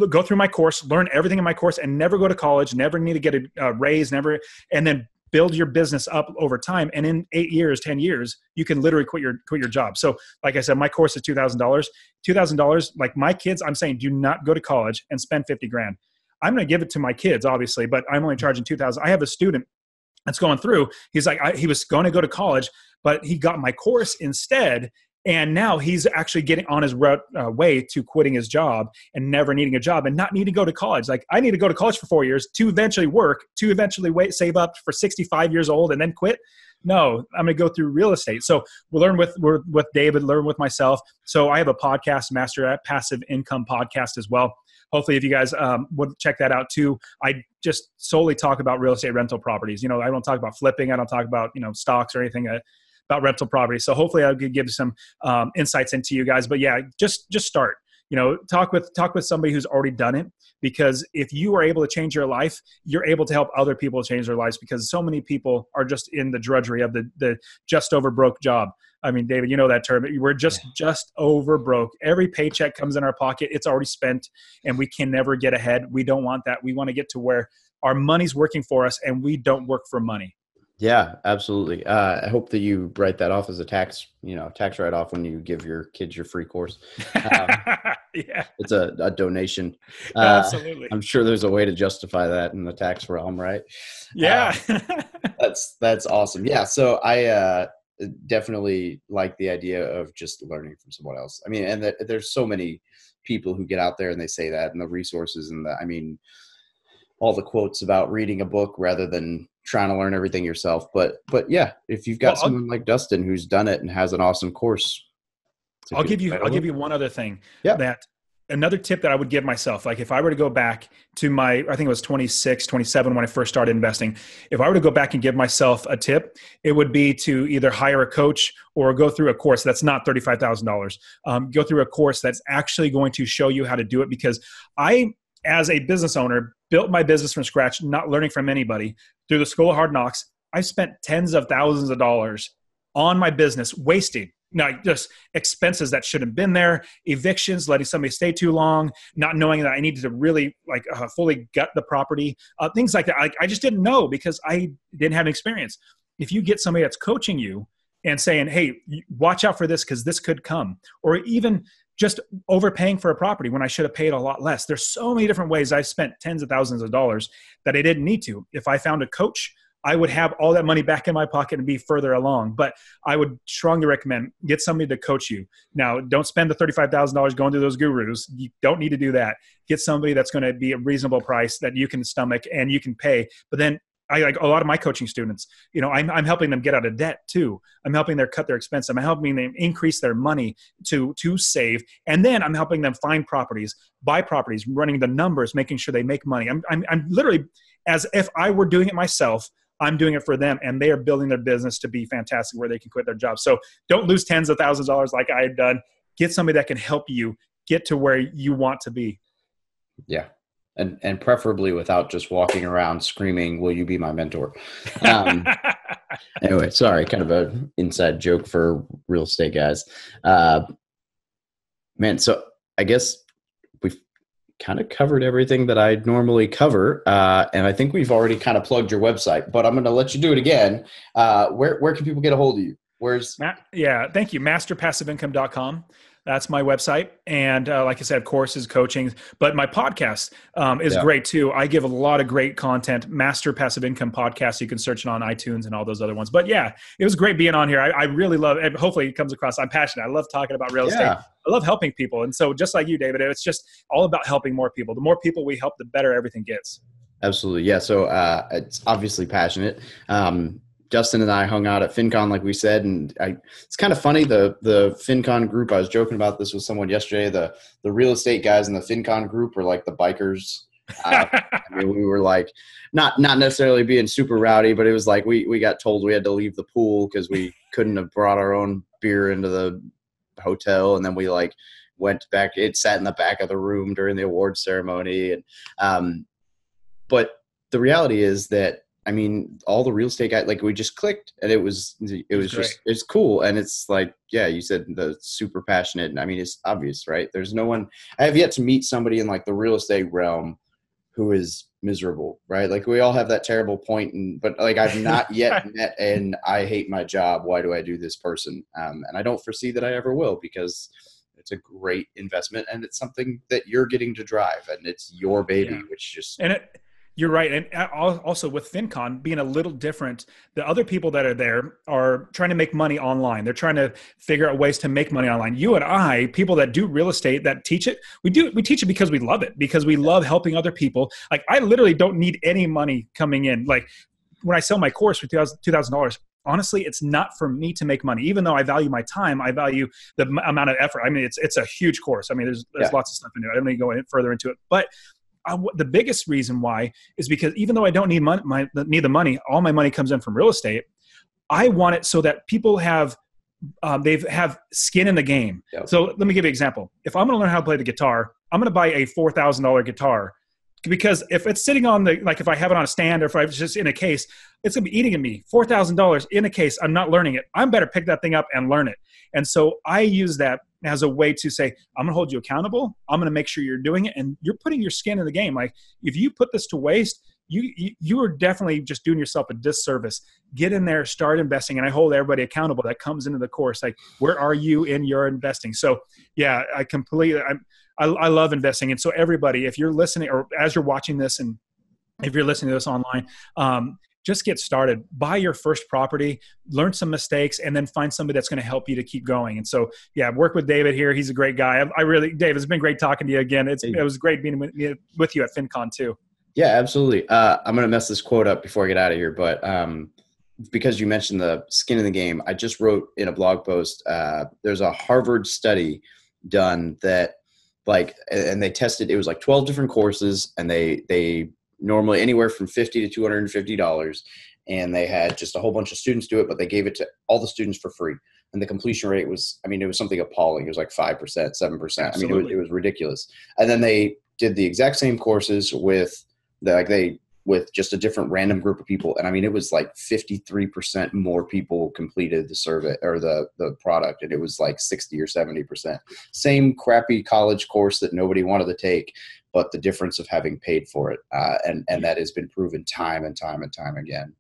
go through my course, learn everything in my course, and never go to college, never need to get a, a raise, never, and then build your business up over time. And in eight years, ten years, you can literally quit your quit your job. So, like I said, my course is two thousand dollars. Two thousand dollars. Like my kids, I'm saying, do not go to college and spend fifty grand. I'm going to give it to my kids, obviously, but I'm only charging two thousand. I have a student that's going through. He's like, I, he was going to go to college, but he got my course instead and now he's actually getting on his uh, way to quitting his job and never needing a job and not needing to go to college. Like i need to go to college for four years to eventually work to eventually wait save up for 65 years old and then quit? No i'm going to go through real estate. So we'll learn with we're, with david learn with myself. So i have a podcast master passive income podcast as well. Hopefully if you guys um, would check that out too. I just solely talk about real estate rental properties. You know i don't talk about flipping. I don't talk about you know stocks or anything about rental property. So hopefully I could give some um, insights into you guys. But yeah, just just start. You know, talk with talk with somebody who's already done it because if you are able to change your life, you're able to help other people change their lives because so many people are just in the drudgery of the the just over broke job. I mean, David, you know that term. We're just yeah. just over broke. Every paycheck comes in our pocket; it's already spent, and we can never get ahead. We don't want that. We want to get to where our money's working for us, and we don't work for money. Yeah, absolutely. Uh, I hope that you write that off as a tax, you know, tax write off when you give your kids your free course. Um, yeah, it's a, a donation. Uh, absolutely. I'm sure there's a way to justify that in the tax realm, right? Yeah, uh, that's that's awesome. Yeah, so I uh, definitely like the idea of just learning from someone else. I mean, and the, there's so many people who get out there and they say that, and the resources, and the I mean, all the quotes about reading a book rather than trying to learn everything yourself. But but yeah, if you've got well, someone I'll, like Dustin who's done it and has an awesome course, I'll give you I'll give you one other thing. Yeah. That another tip that I would give myself, like if I were to go back to my, I think it was 26, 27 when I first started investing. If I were to go back and give myself a tip, it would be to either hire a coach or go through a course that's not $35,000. Um, go through a course that's actually going to show you how to do it because I, as a business owner, built my business from scratch, not learning from anybody through the school of hard knocks. I spent tens of thousands of dollars on my business, wasting not just expenses that shouldn't have been there, evictions, letting somebody stay too long, not knowing that I needed to really like uh, fully gut the property, uh, things like that. I, I just didn't know because I didn't have experience. If you get somebody that's coaching you and saying, "Hey, watch out for this because this could come," or even just overpaying for a property when I should have paid a lot less. There's so many different ways I've spent tens of thousands of dollars that I didn't need to. If I found a coach, I would have all that money back in my pocket and be further along. But I would strongly recommend get somebody to coach you. Now, don't spend the $35,000 going to those gurus. You don't need to do that. Get somebody that's going to be a reasonable price that you can stomach and you can pay. But then I like a lot of my coaching students, you know, I'm, I'm helping them get out of debt too. I'm helping them cut their expense. I'm helping them increase their money to, to save. And then I'm helping them find properties, buy properties, running the numbers, making sure they make money. I'm, I'm, I'm literally as if I were doing it myself, I'm doing it for them and they are building their business to be fantastic where they can quit their job. So don't lose tens of thousands of dollars like I've done. Get somebody that can help you get to where you want to be. Yeah, and and preferably without just walking around screaming, "Will you be my mentor?" Um, anyway, sorry, kind of an inside joke for real estate guys. Uh, man, so I guess we've kind of covered everything that I normally cover, uh, and I think we've already kind of plugged your website. But I'm going to let you do it again. Uh, where where can people get a hold of you? Where's yeah, thank you. Masterpassiveincome.com. That's my website. And uh, like I said, courses, coaching, but my podcast um, is yeah. great too. I give a lot of great content, Master Passive Income Podcast. You can search it on iTunes and all those other ones. But yeah, it was great being on here. I, I really love it. Hopefully it comes across. I'm passionate. I love talking about real estate. I love helping people. And so just like you, David, it's just all about helping more people. The more people we help, the better everything gets. Absolutely. Yeah. So uh, it's obviously passionate. Um, Dustin and I hung out at FinCon, like we said, and I, it's kind of funny. The the FinCon group. I was joking about this with someone yesterday. The the real estate guys in the FinCon group are like the bikers. Uh, I mean, we were like not not necessarily being super rowdy, but it was like we we got told we had to leave the pool because we couldn't have brought our own beer into the hotel, and then we like went back. It sat in the back of the room during the award ceremony, and um, but the reality is that I mean, all the real estate guys, like we just clicked and it was, it was just, it's cool. And it's like, yeah, you said the super passionate. And I mean, it's obvious, right? There's no one, I have yet to meet somebody in like the real estate realm who is miserable, right? Like we all have that terrible point and, but like I've not yet met and I hate my job. Why do I do this person? Um, and I don't foresee that I ever will because it's a great investment and it's something that you're getting to drive and it's your baby, yeah. which just, and it, you're right. And also with FinCon being a little different, the other people that are there are trying to make money online. They're trying to figure out ways to make money online. You and I, people that do real estate that teach it, we do we teach it because we love it, because we love helping other people. Like I literally don't need any money coming in. Like when I sell my course for $2,000, honestly it's not for me to make money even though i value my time i value the amount of effort i mean it's it's a huge course i mean there's there's yeah. lots of stuff in it i don't need to go further into it but I, the biggest reason why is because even though I don't need money, my, need the money, all my money comes in from real estate. I want it so that people have um, they've have skin in the game. Yep. So let me give you an example. If I'm going to learn how to play the guitar, I'm going to buy a four thousand dollar guitar because if it's sitting on the like if I have it on a stand or if I was just in a case, it's to be eating at me four thousand dollars in a case. I'm not learning it. I'm better pick that thing up and learn it. And so I use that as a way to say, I'm to hold you accountable. I'm to make sure you're doing it. And you're putting your skin in the game. Like if you put this to waste, you, you, you are definitely just doing yourself a disservice. Get in there, start investing, and I hold everybody accountable that comes into the course. Like, where are you in your investing? So, yeah, I completely, I, I, I love investing, and so everybody, if you're listening or as you're watching this, and if you're listening to this online, um, just get started. Buy your first property learn some mistakes and then find somebody that's going to help you to keep going. And so yeah work with david here. He's a great guy. I, I really dave it's been great talking to you again. It's, it was great being with, with you at fincon too. Yeah absolutely. Uh, i'm going to mess this quote up before i get out of here but um, because you mentioned the skin in the game i just wrote in a blog post uh, there's a harvard study done that like and they tested it was like 12 different courses and they they normally anywhere from 50 to 250 dollars and they had just a whole bunch of students do it but they gave it to all the students for free. And the completion rate was i mean it was something appalling. It was like 5% 7% Absolutely. i mean it was, it was ridiculous. And then they did the exact same courses with the, like they with just a different random group of people. And i mean it was like 53% more people completed the survey or the the product and it was like 60 or 70% same crappy college course that nobody wanted to take but the difference of having paid for it, uh, and and that has been proven time and time and time again.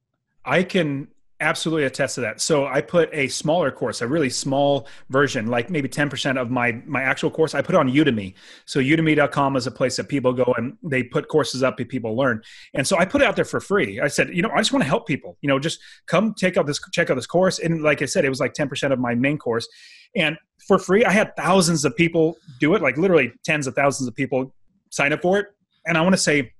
I can absolutely attest to that. So I put a smaller course, a really small version, like maybe 10% of my my actual course. I put on Udemy. So udemy.com is a place that people go and they put courses up and people learn. And so I put it out there for free. I said, you know, I just want to help people. You know, just come take out this check out this course. And like I said, it was like 10% of my main course. And for free, I had thousands of people do it, like literally tens of thousands of people sign up for it. And I want to say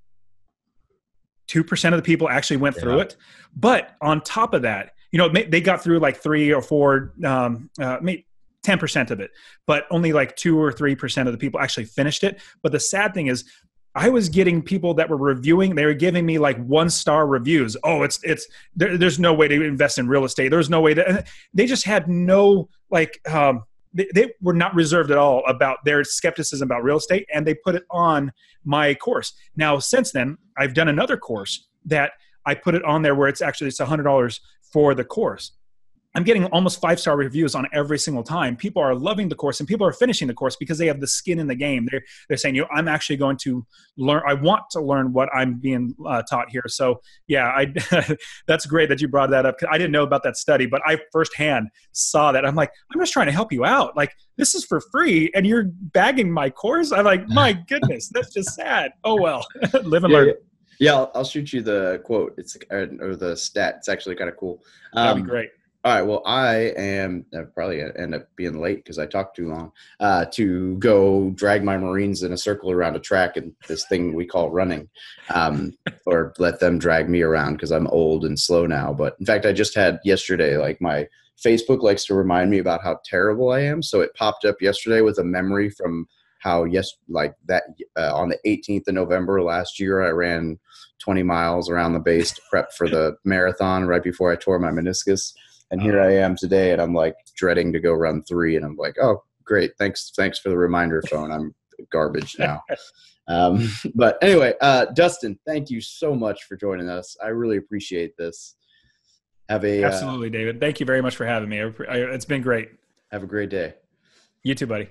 2% of the people actually went yeah. through it. But on top of that, you know, they got through like three or four, um, uh, maybe 10% of it, but only like two or 3% of the people actually finished it. But the sad thing is, I was getting people that were reviewing. They were giving me like one star reviews. Oh, it's it's there, there's no way to invest in real estate. There's no way to. They just had no like um, they, were not reserved at all about their skepticism about real estate and they put it on my course. Now since then i've done another course that i put it on there where it's actually it's $100 for the course I'm getting almost five star reviews on every single time. People are loving the course and people are finishing the course because they have the skin in the game. They're, they're saying, you know, I'm actually going to learn, I want to learn what I'm being uh, taught here. So, yeah, I, that's great that you brought that up. I didn't know about that study, but I firsthand saw that. I'm like, I'm just trying to help you out. Like, this is for free and you're bagging my course. I'm like, my goodness, that's just sad. Oh, well, live and yeah, learn. Yeah. Yeah, I'll, I'll, shoot you the quote. It's or the stat. It's actually kind of cool. Um, That'd be um, great. All right. Well, I am uh, probably end up being late because I talked too long uh, to go drag my Marines in a circle around a track and this thing we call running, um, or let them drag me around because I'm old and slow now. But in fact, I just had yesterday, like my Facebook likes to remind me about how terrible I am. So it popped up yesterday with a memory from how, yes, like that uh, on the 18th of November last year, I ran 20 miles around the base to prep for the marathon right before I tore my meniscus and here I am today, and I'm like dreading to go run three, and I'm like, oh, great, thanks, thanks for the reminder, phone. I'm garbage now. um, but anyway, uh, Dustin, thank you so much for joining us. I really appreciate this. Have a uh, absolutely, uh, David. Thank you very much for having me. I, I, it's been great. Have a great day. You too, buddy.